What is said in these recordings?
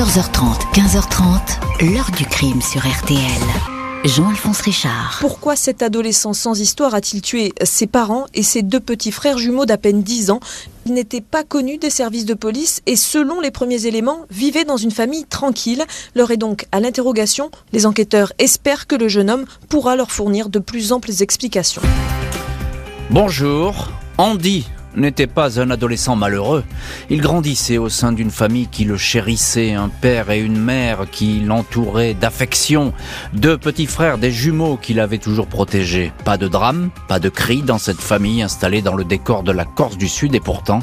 14h30, 15h30, l'heure du crime sur RTL. Jean-Alphonse Richard. Pourquoi cet adolescent sans histoire a-t-il tué ses parents et ses deux petits frères jumeaux d'à peine 10 ans? Il n'était pas connu des services de police et selon les premiers éléments, vivait dans une famille tranquille. Leur est donc à l'interrogation. Les enquêteurs espèrent que le jeune homme pourra leur fournir de plus amples explications. Bonjour, Andy n'était pas un adolescent malheureux. Il grandissait au sein d'une famille qui le chérissait, un père et une mère qui l'entouraient d'affection, deux petits frères, des jumeaux qu'il avait toujours protégés. Pas de drame, pas de cri dans cette famille installée dans le décor de la Corse du Sud et pourtant,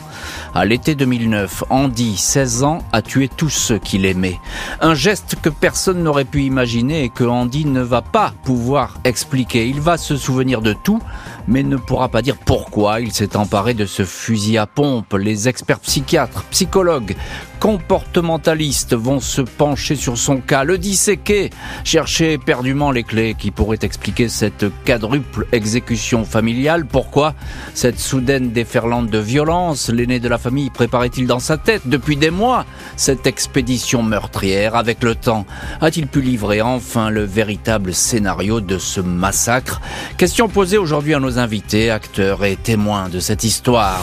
à l'été 2009, Andy, 16 ans, a tué tous ceux qu'il aimait. Un geste que personne n'aurait pu imaginer et que Andy ne va pas pouvoir expliquer. Il va se souvenir de tout, mais ne pourra pas dire pourquoi il s'est emparé de ce fusil à pompe. Les experts psychiatres, psychologues, comportementalistes vont se pencher sur son cas, le disséquer, chercher éperdument les clés qui pourraient expliquer cette quadruple exécution familiale. Pourquoi cette soudaine déferlante de violence? L'aîné de la famille préparait-il dans sa tête? Depuis des mois cette expédition meurtrière avec le temps A-t-il pu livrer enfin le véritable scénario de ce massacre? Question posée aujourd'hui à nos invités, acteurs et témoins de cette histoire.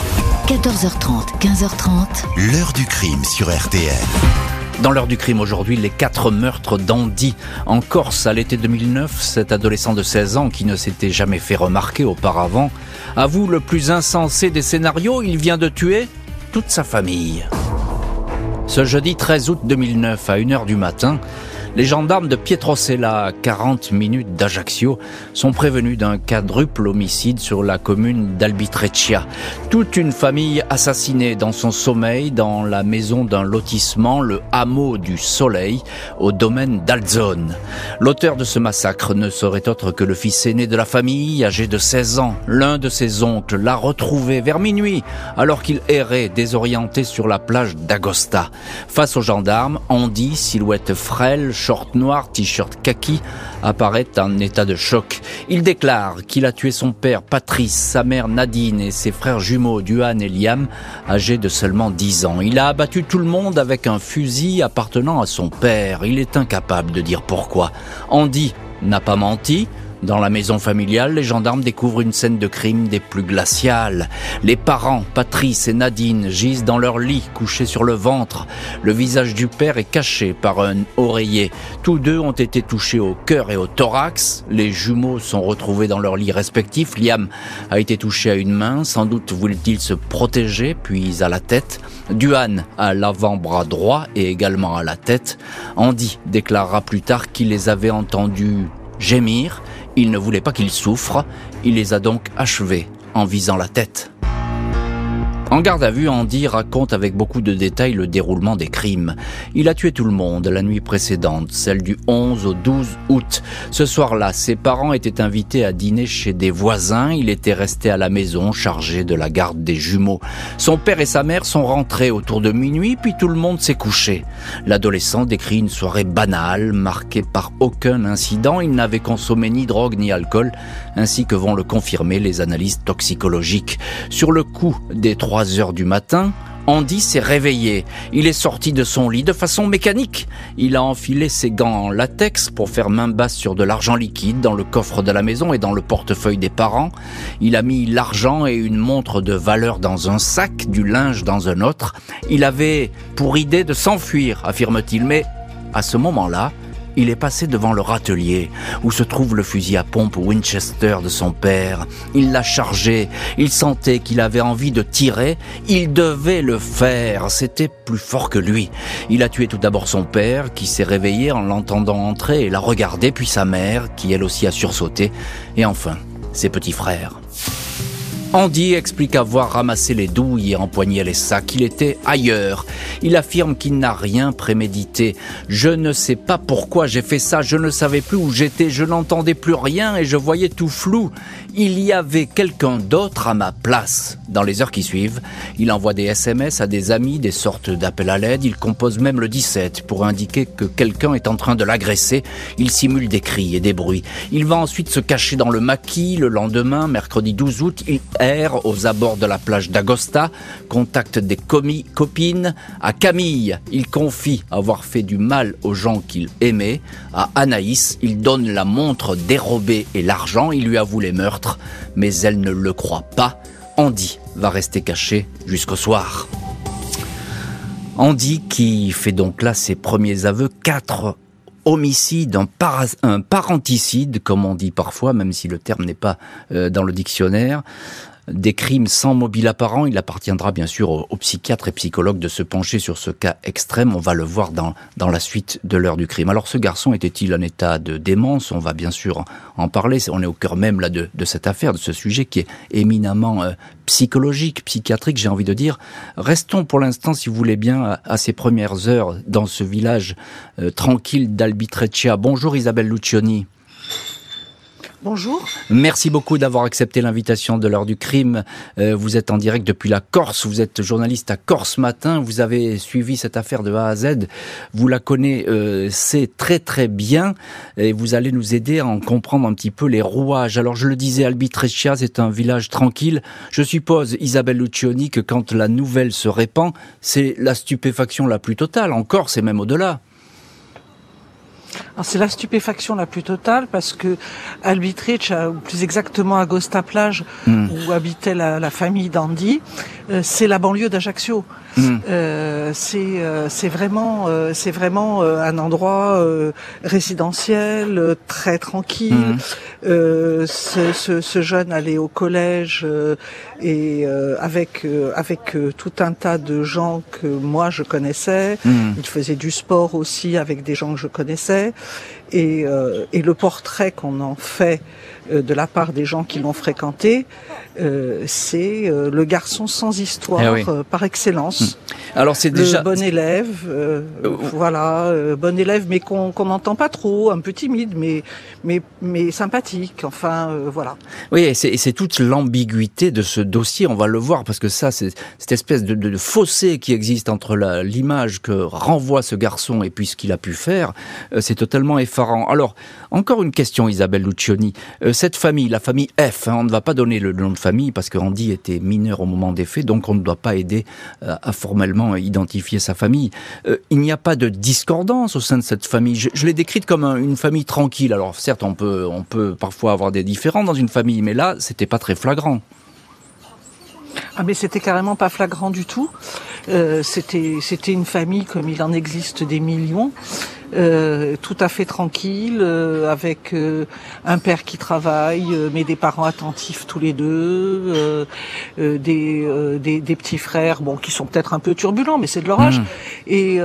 14h30, 15h30. L'heure du crime sur RTL. Dans l'heure du crime aujourd'hui, les quatre meurtres d'Andy en Corse à l'été 2009. Cet adolescent de 16 ans qui ne s'était jamais fait remarquer auparavant avoue le plus insensé des scénarios. Il vient de tuer toute sa famille. Ce jeudi 13 août 2009 à 1h du matin, les gendarmes de Pietrocella, à 40 minutes d'Ajaccio, sont prévenus d'un quadruple homicide sur la commune d'Albitreccia. Toute une famille assassinée dans son sommeil dans la maison d'un lotissement, le hameau du Soleil, au domaine d'Alzone. L'auteur de ce massacre ne serait autre que le fils aîné de la famille, âgé de 16 ans. L'un de ses oncles l'a retrouvé vers minuit, alors qu'il errait désorienté sur la plage d'Agosta. Face aux gendarmes, Andy, silhouette frêle, short noir, t-shirt kaki, apparaît en état de choc. Il déclare qu'il a tué son père Patrice, sa mère Nadine et ses frères jumeaux Duane et Liam, âgés de seulement 10 ans. Il a abattu tout le monde avec un fusil appartenant à son père. Il est incapable de dire pourquoi. Andy n'a pas menti, dans la maison familiale, les gendarmes découvrent une scène de crime des plus glaciales. Les parents, Patrice et Nadine, gisent dans leur lit, couchés sur le ventre. Le visage du père est caché par un oreiller. Tous deux ont été touchés au cœur et au thorax. Les jumeaux sont retrouvés dans leur lit respectifs. Liam a été touché à une main, sans doute voulait-il se protéger, puis à la tête. Duane à l'avant-bras droit et également à la tête. Andy déclarera plus tard qu'il les avait entendus gémir il ne voulait pas qu'ils souffrent, il les a donc achevés en visant la tête. En garde à vue, Andy raconte avec beaucoup de détails le déroulement des crimes. Il a tué tout le monde la nuit précédente, celle du 11 au 12 août. Ce soir-là, ses parents étaient invités à dîner chez des voisins. Il était resté à la maison chargé de la garde des jumeaux. Son père et sa mère sont rentrés autour de minuit, puis tout le monde s'est couché. L'adolescent décrit une soirée banale, marquée par aucun incident. Il n'avait consommé ni drogue ni alcool, ainsi que vont le confirmer les analyses toxicologiques. Sur le coup des trois heures du matin, Andy s'est réveillé. Il est sorti de son lit de façon mécanique. Il a enfilé ses gants en latex pour faire main basse sur de l'argent liquide dans le coffre de la maison et dans le portefeuille des parents. Il a mis l'argent et une montre de valeur dans un sac, du linge dans un autre. Il avait pour idée de s'enfuir, affirme-t-il, mais à ce moment-là, il est passé devant le râtelier où se trouve le fusil à pompe Winchester de son père. Il l'a chargé, il sentait qu'il avait envie de tirer, il devait le faire, c'était plus fort que lui. Il a tué tout d'abord son père qui s'est réveillé en l'entendant entrer et l'a regardé, puis sa mère qui elle aussi a sursauté, et enfin ses petits frères. Andy explique avoir ramassé les douilles et empoigné les sacs. Il était ailleurs. Il affirme qu'il n'a rien prémédité. Je ne sais pas pourquoi j'ai fait ça. Je ne savais plus où j'étais. Je n'entendais plus rien et je voyais tout flou. Il y avait quelqu'un d'autre à ma place. Dans les heures qui suivent, il envoie des SMS à des amis, des sortes d'appels à l'aide. Il compose même le 17 pour indiquer que quelqu'un est en train de l'agresser. Il simule des cris et des bruits. Il va ensuite se cacher dans le maquis. Le lendemain, mercredi 12 août, aux abords de la plage d'Agosta, contacte des commis, copines. À Camille, il confie avoir fait du mal aux gens qu'il aimait. À Anaïs, il donne la montre dérobée et l'argent. Il lui avoue les meurtres, mais elle ne le croit pas. Andy va rester caché jusqu'au soir. Andy qui fait donc là ses premiers aveux, quatre homicide, un, parenticide, comme on dit parfois, même si le terme n'est pas euh, dans le dictionnaire des crimes sans mobile apparent. Il appartiendra bien sûr aux, psychiatres et psychologues de se pencher sur ce cas extrême. On va le voir dans, dans la suite de l'heure du crime. Alors ce garçon était-il en état de démence? On va bien sûr en parler. On est au cœur même là de, de cette affaire, de ce sujet qui est éminemment euh, psychologique, psychiatrique, j'ai envie de dire. Restons pour l'instant, si vous voulez bien, à, ces premières heures dans ce village euh, tranquille d'Albitreccia. Bonjour Isabelle Lucioni. Bonjour. Merci beaucoup d'avoir accepté l'invitation de l'heure du crime. Euh, vous êtes en direct depuis la Corse, vous êtes journaliste à Corse Matin, vous avez suivi cette affaire de A à Z, vous la connaissez euh, très très bien et vous allez nous aider à en comprendre un petit peu les rouages. Alors je le disais, Albitreccia, c'est un village tranquille. Je suppose, Isabelle Lucioni, que quand la nouvelle se répand, c'est la stupéfaction la plus totale, en Corse et même au-delà. C'est la stupéfaction la plus totale parce que Albitrich, ou plus exactement à Gosta Plage, hmm. où habitait la, famille d'Andy, euh, c'est la banlieue d'Ajaccio. Hmm. Euh, c'est euh, c'est vraiment c'est vraiment un endroit résidentiel très tranquille. Hmm. Ce, ce, ce, jeune allait au collège et avec avec tout un tas de gens que moi je connaissais. Il faisait du sport aussi avec des gens que je connaissais. Et, euh, et le portrait qu'on en fait euh, de la part des gens qui l'ont fréquenté, euh, c'est le garçon sans histoire eh par excellence. Hmm. Alors c'est déjà le bon élève, voilà, bon élève, mais qu'on n'entend pas trop, un peu timide, mais mais mais sympathique. Enfin, voilà. Oui, et c'est toute l'ambiguïté de ce dossier. On va le voir parce que ça, c'est cette espèce de, de, fossé qui existe entre l'image que renvoie ce garçon et puis ce qu'il a pu faire. c'est totalement effarant. Alors, encore une question, Isabelle Lucioni cette famille, la famille F, hein, on ne va pas donner le nom de famille parce que Randy était mineur au moment des faits, donc on ne doit pas aider euh, à formellement identifier sa famille. Euh, il n'y a pas de discordance au sein de cette famille. Je, l'ai décrite comme une famille tranquille. Alors certes, on peut, on peut parfois avoir des différends dans une famille, mais là, c'était pas très flagrant. Ah mais c'était carrément pas flagrant du tout. Euh, c'était c'était une famille comme il en existe des millions. Euh, tout à fait tranquille, euh, avec euh, un père qui travaille, mais des parents attentifs tous les deux, des, des, des, petits frères, bon, qui sont peut-être un peu turbulents, mais c'est de leur âge. Mmh. Et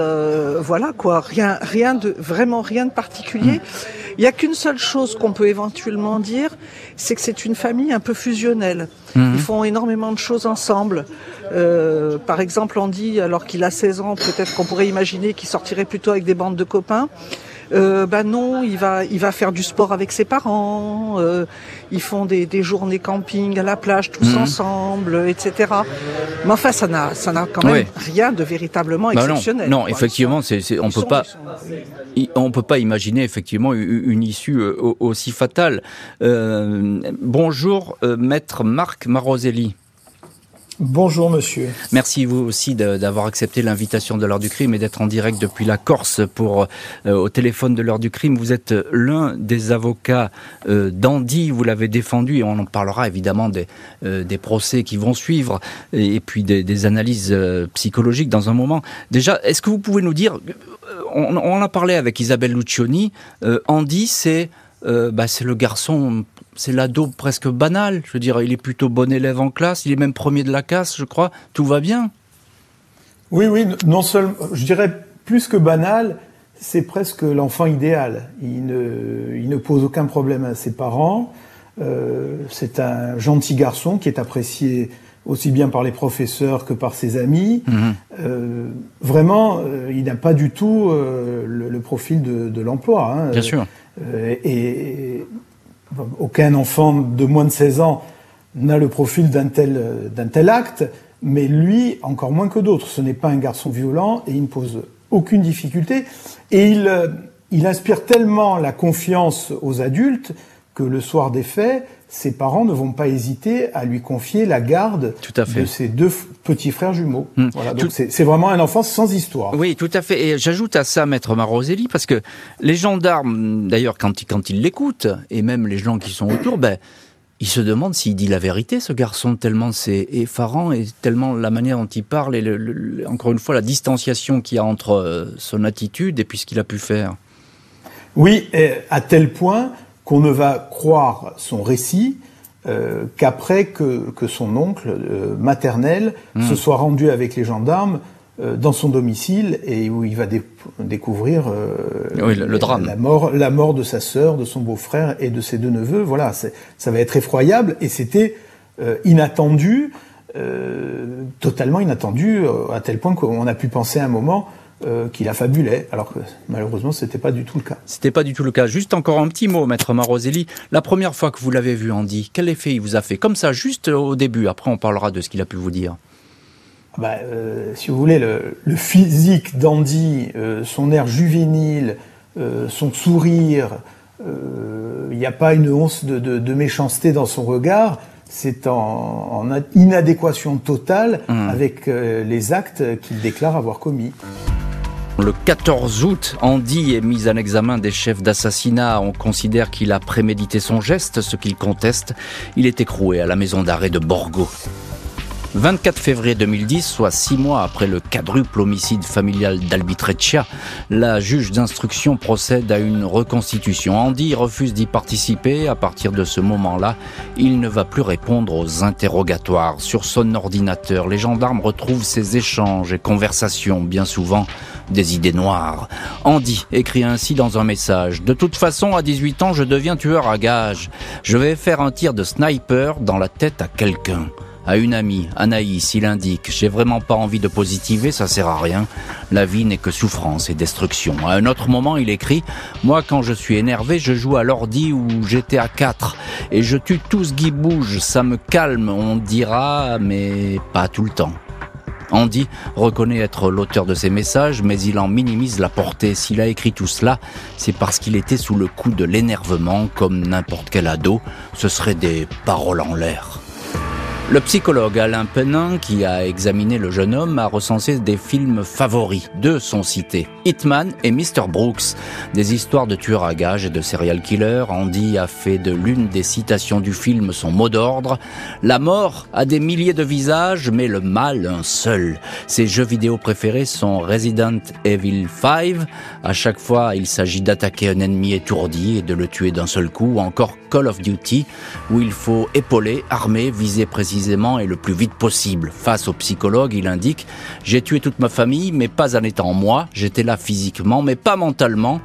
voilà quoi, rien, rien de vraiment rien de particulier. Mmh. Il y a qu'une seule chose qu'on peut éventuellement dire, c'est que c'est une famille un peu fusionnelle. Mmh. Ils font énormément de choses ensemble. Euh, par exemple, Andy, alors qu'il a 16 ans, peut-être qu'on pourrait imaginer qu'il sortirait plutôt avec des bandes de copains. Euh, ben non, il va, il va faire du sport avec ses parents. Euh, ils font des, des, journées camping à la plage tous mhm. ensemble, etc. Mais enfin, ça n'a, ça n'a quand même rien de véritablement bah exceptionnel. non, effectivement, c'est, on peut pas, on peut pas imaginer effectivement une issue euh, aussi fatale. Euh, bonjour, euh, maître Marc Maroselli. Bonjour monsieur. Merci vous aussi d'avoir accepté l'invitation de l'heure du crime et d'être en direct depuis la Corse pour euh, au téléphone de l'heure du crime. Vous êtes l'un des avocats euh, d'Andy, vous l'avez défendu et on en parlera évidemment des, euh, des procès qui vont suivre et, puis des, analyses psychologiques dans un moment. Déjà, est-ce que vous pouvez nous dire, on, on a parlé avec Isabelle Lucioni, Andy c'est bah, c'est le garçon c'est l'ado presque banal. Je veux dire, il est plutôt bon élève en classe, il est même premier de la classe, je crois. Tout va bien. Oui, oui, non seulement, je dirais plus que banal, c'est presque l'enfant idéal. Il ne, il ne pose aucun problème à ses parents. Euh, c'est un gentil garçon qui est apprécié aussi bien par les professeurs que par ses amis. Mhm. Euh, vraiment, euh, il n'a pas du tout le, profil de, l'emploi. Hein. Bien sûr. et, aucun enfant de moins de 16 ans n'a le profil d'un tel, acte, mais lui, encore moins que d'autres. Ce n'est pas un garçon violent et il ne pose aucune difficulté. Et il, il inspire tellement la confiance aux adultes que le soir des faits, ses parents ne vont pas hésiter à lui confier la garde de ses deux petits frères jumeaux. Hmm. Voilà, donc c'est vraiment un enfant sans histoire. Oui, tout à fait. Et j'ajoute à ça, maître Maroselli, parce que les gendarmes, d'ailleurs, quand, quand ils l'écoutent, et même les gens qui sont autour, ben, ils se demandent s'il dit la vérité, ce garçon, tellement c'est effarant et tellement la manière dont il parle et encore une fois la distanciation qu'il y a entre euh, son attitude et puis ce qu'il a pu faire. Oui, à tel point qu'on ne va croire son récit euh, qu'après que, que, son oncle euh, maternel hmm. se soit rendu avec les gendarmes euh, dans son domicile et où il va découvrir le, drame. La mort, la mort de sa sœur, de son beau-frère et de ses deux neveux. Voilà, ça va être effroyable et c'était inattendu, totalement inattendu, à tel point qu'on a pu penser un moment euh, qu'il affabulait, alors que malheureusement c'était pas du tout le cas. C'était pas du tout le cas. Juste encore un petit mot, maître Maroselli. La première fois que vous l'avez vu, Andy, quel effet il vous a fait? Comme ça, juste au début. Après, on parlera de ce qu'il a pu vous dire. Ah bah, euh, si vous voulez, le, physique d'Andy, euh, son air juvénile, son sourire, il n'y a pas une once de, méchanceté dans son regard. C'est en, inadéquation totale mmh. avec les actes qu'il déclare avoir commis. Le 14 août, Andy est mis en examen des chefs d'assassinat. On considère qu'il a prémédité son geste, ce qu'il conteste. Il est écroué à la maison d'arrêt de Borgo. 24 février 2010, soit six mois après le quadruple homicide familial d'Albitreccia, la juge d'instruction procède à une reconstitution. Andy refuse d'y participer. À partir de ce moment-là, il ne va plus répondre aux interrogatoires. Sur son ordinateur, les gendarmes retrouvent ses échanges et conversations, bien souvent des idées noires. Andy écrit ainsi dans un message. De toute façon, à 18 ans, je deviens tueur à gage. Je vais faire un tir de sniper dans la tête à quelqu'un à une amie, Anaïs, il indique J'ai vraiment pas envie de positiver, ça sert à rien. La vie n'est que souffrance et destruction. À un autre moment, il écrit Moi, quand je suis énervé, je joue à l'ordi ou j'étais à 4 et je tue tout ce qui bouge. Ça me calme, on dira, mais pas tout le temps. Andy reconnaît être l'auteur de ces messages, mais il en minimise la portée. S'il a écrit tout cela, c'est parce qu'il était sous le coup de l'énervement, comme n'importe quel ado. Ce serait des paroles en l'air. Le psychologue Alain Penin, qui a examiné le jeune homme, a recensé des films favoris. Deux sont cités. Hitman et Mr. Brooks. Des histoires de tueurs à gages et de serial killers. Andy a fait de l'une des citations du film son mot d'ordre. La mort a des milliers de visages, mais le mal un seul. Ses jeux vidéo préférés sont Resident Evil 5. À chaque fois, il s'agit d'attaquer un ennemi étourdi et de le tuer d'un seul coup. Ou encore Call of Duty, où il faut épauler, armer, viser précisément et le plus vite possible. Face au psychologue, il indique J'ai tué toute ma famille, mais pas en étant moi. J'étais là physiquement, mais pas mentalement.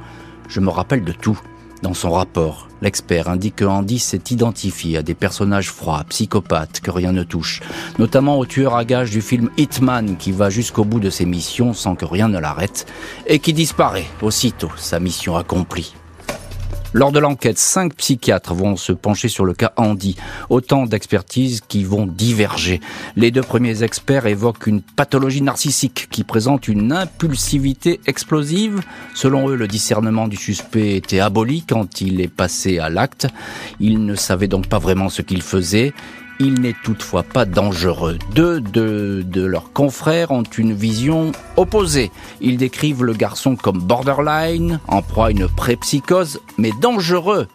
Je me rappelle de tout. Dans son rapport, l'expert indique que Andy s'est identifié à des personnages froids, psychopathes, que rien ne touche, notamment au tueur à gages du film Hitman qui va jusqu'au bout de ses missions sans que rien ne l'arrête et qui disparaît aussitôt sa mission accomplie. Lors de l'enquête, cinq psychiatres vont se pencher sur le cas Andy. Autant d'expertises qui vont diverger. Les deux premiers experts évoquent une pathologie narcissique qui présente une impulsivité explosive. Selon eux, le discernement du suspect était aboli quand il est passé à l'acte. Il ne savait donc pas vraiment ce qu'il faisait. Il n'est toutefois pas dangereux. Deux de, leurs confrères ont une vision opposée. Ils décrivent le garçon comme borderline, en proie à une pré-psychose, mais dangereux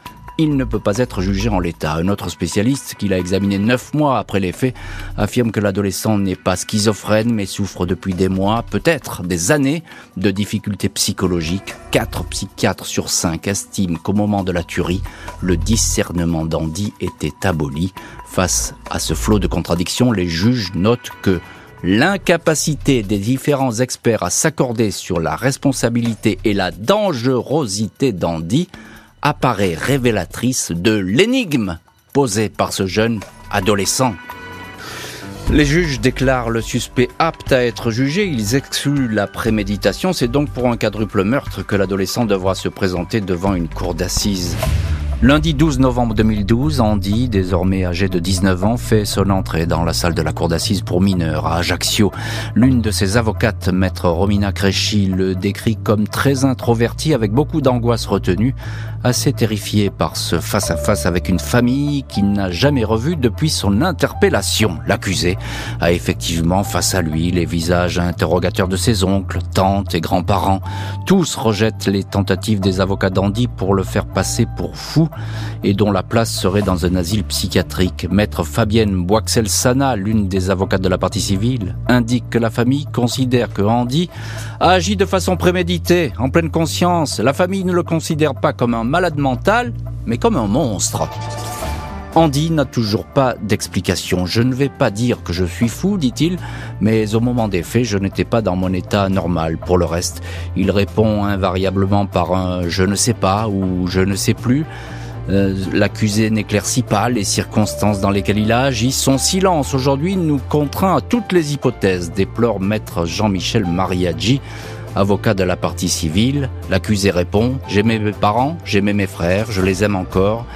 il ne peut pas être jugé en l'état. Un autre spécialiste, qui l'a examiné neuf mois après les faits, affirme que l'adolescent n'est pas schizophrène, mais souffre depuis des mois, peut-être des années, de difficultés psychologiques. Quatre psychiatres sur cinq estiment qu'au moment de la tuerie, le discernement d'Andy était aboli. Face à ce flot de contradictions, les juges notent que L'incapacité des différents experts à s'accorder sur la responsabilité et la dangerosité d'Andy apparaît révélatrice de l'énigme posée par ce jeune adolescent. Les juges déclarent le suspect apte à être jugé, ils excluent la préméditation, c'est donc pour un quadruple meurtre que l'adolescent devra se présenter devant une cour d'assises. Lundi 12 novembre 2012, Andy, désormais âgé de 19 ans, fait son entrée dans la salle de la cour d'assises pour mineurs à Ajaccio. L'une de ses avocates, maître Romina Cresci, le décrit comme très introverti avec beaucoup d'angoisse retenue. Assez terrifié par ce face-à-face avec une famille qu'il n'a jamais revue depuis son interpellation. L'accusé a effectivement face à lui les visages interrogateurs de ses oncles, tantes et grands-parents. Tous rejettent les tentatives des avocats d'Andy pour le faire passer pour fou et dont la place serait dans un asile psychiatrique. Maître Fabienne Boixel-Sana, l'une des avocates de la partie civile, indique que la famille considère que Andy a agi de façon préméditée, en pleine conscience. La famille ne le considère pas comme un malade mental, mais comme un monstre. Andy n'a toujours pas d'explication. Je ne vais pas dire que je suis fou, dit-il, mais au moment des faits, je n'étais pas dans mon état normal. Pour le reste, il répond invariablement par un je ne sais pas ou je ne sais plus. Euh, l'accusé n'éclaircit pas les circonstances dans lesquelles il a agi. Son silence aujourd'hui nous contraint à toutes les hypothèses, déplore maître Jean-Michel Mariaggi, avocat de la partie civile. L'accusé répond J'aimais mes parents, j'aimais mes frères, je les aime encore.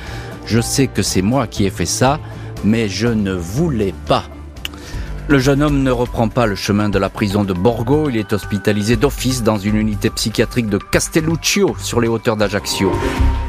Je sais que c'est moi qui ai fait ça, mais je ne voulais pas. Le jeune homme ne reprend pas le chemin de la prison de Borgo, il est hospitalisé d'office dans une unité psychiatrique de Castelluccio sur les hauteurs d'Ajaccio.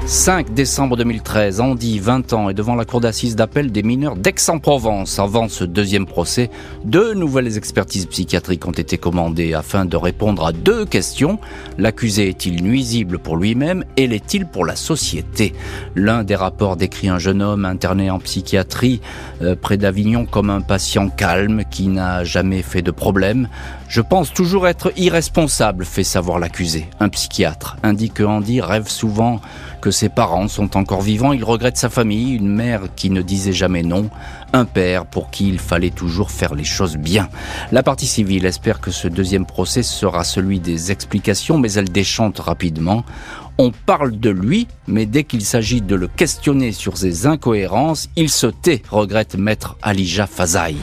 5 décembre 2013, Andy, 20 ans, est devant la cour d'assises d'appel des mineurs d'Aix-en-Provence. Avant ce deuxième procès, deux nouvelles expertises psychiatriques ont été commandées afin de répondre à deux questions. L'accusé est-il nuisible pour lui-même et l'est-il pour la société? L'un des rapports décrit un jeune homme interné en psychiatrie euh, près d'Avignon comme un patient calme qui n'a jamais fait de problème. Je pense toujours être irresponsable, fait savoir l'accusé. Un psychiatre indique que Andy rêve souvent que ses parents sont encore vivants. Il regrette sa famille, une mère qui ne disait jamais non, un père pour qui il fallait toujours faire les choses bien. La partie civile espère que ce deuxième procès sera celui des explications, mais elle déchante rapidement. On parle de lui, mais dès qu'il s'agit de le questionner sur ses incohérences, il se tait, regrette maître Alija Fazaï.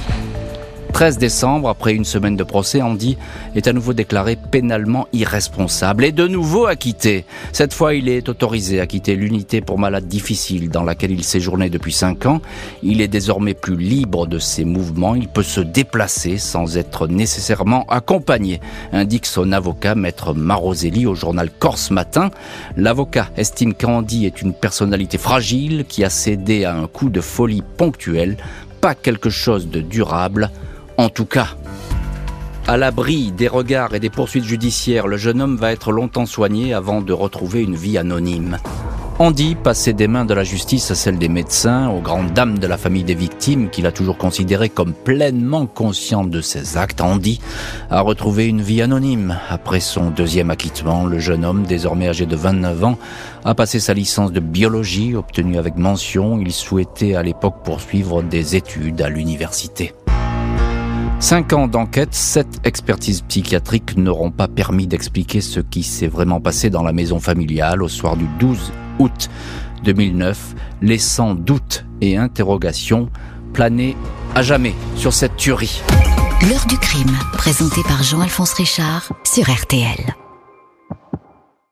13 décembre, après une semaine de procès, Andy est à nouveau déclaré pénalement irresponsable et de nouveau acquitté. Cette fois, il est autorisé à quitter l'unité pour malades difficiles dans laquelle il séjournait depuis 5 ans. Il est désormais plus libre de ses mouvements. Il peut se déplacer sans être nécessairement accompagné, indique son avocat, maître Maroselli, au journal Corse Matin. L'avocat estime qu'Andy est une personnalité fragile qui a cédé à un coup de folie ponctuel, pas quelque chose de durable. En tout cas, à l'abri des regards et des poursuites judiciaires, le jeune homme va être longtemps soigné avant de retrouver une vie anonyme. Andy, passé des mains de la justice à celles des médecins, aux grandes dames de la famille des victimes qu'il a toujours considéré comme pleinement conscient de ses actes, Andy a retrouvé une vie anonyme. Après son deuxième acquittement, le jeune homme, désormais âgé de 29 ans, a passé sa licence de biologie, obtenue avec mention. Il souhaitait à l'époque poursuivre des études à l'université. Cinq ans d'enquête, sept expertises psychiatriques n'auront pas permis d'expliquer ce qui s'est vraiment passé dans la maison familiale au soir du 12 août 2009, laissant doute et interrogations planer à jamais sur cette tuerie. L'heure du crime, présenté par Jean-Alphonse Richard sur RTL.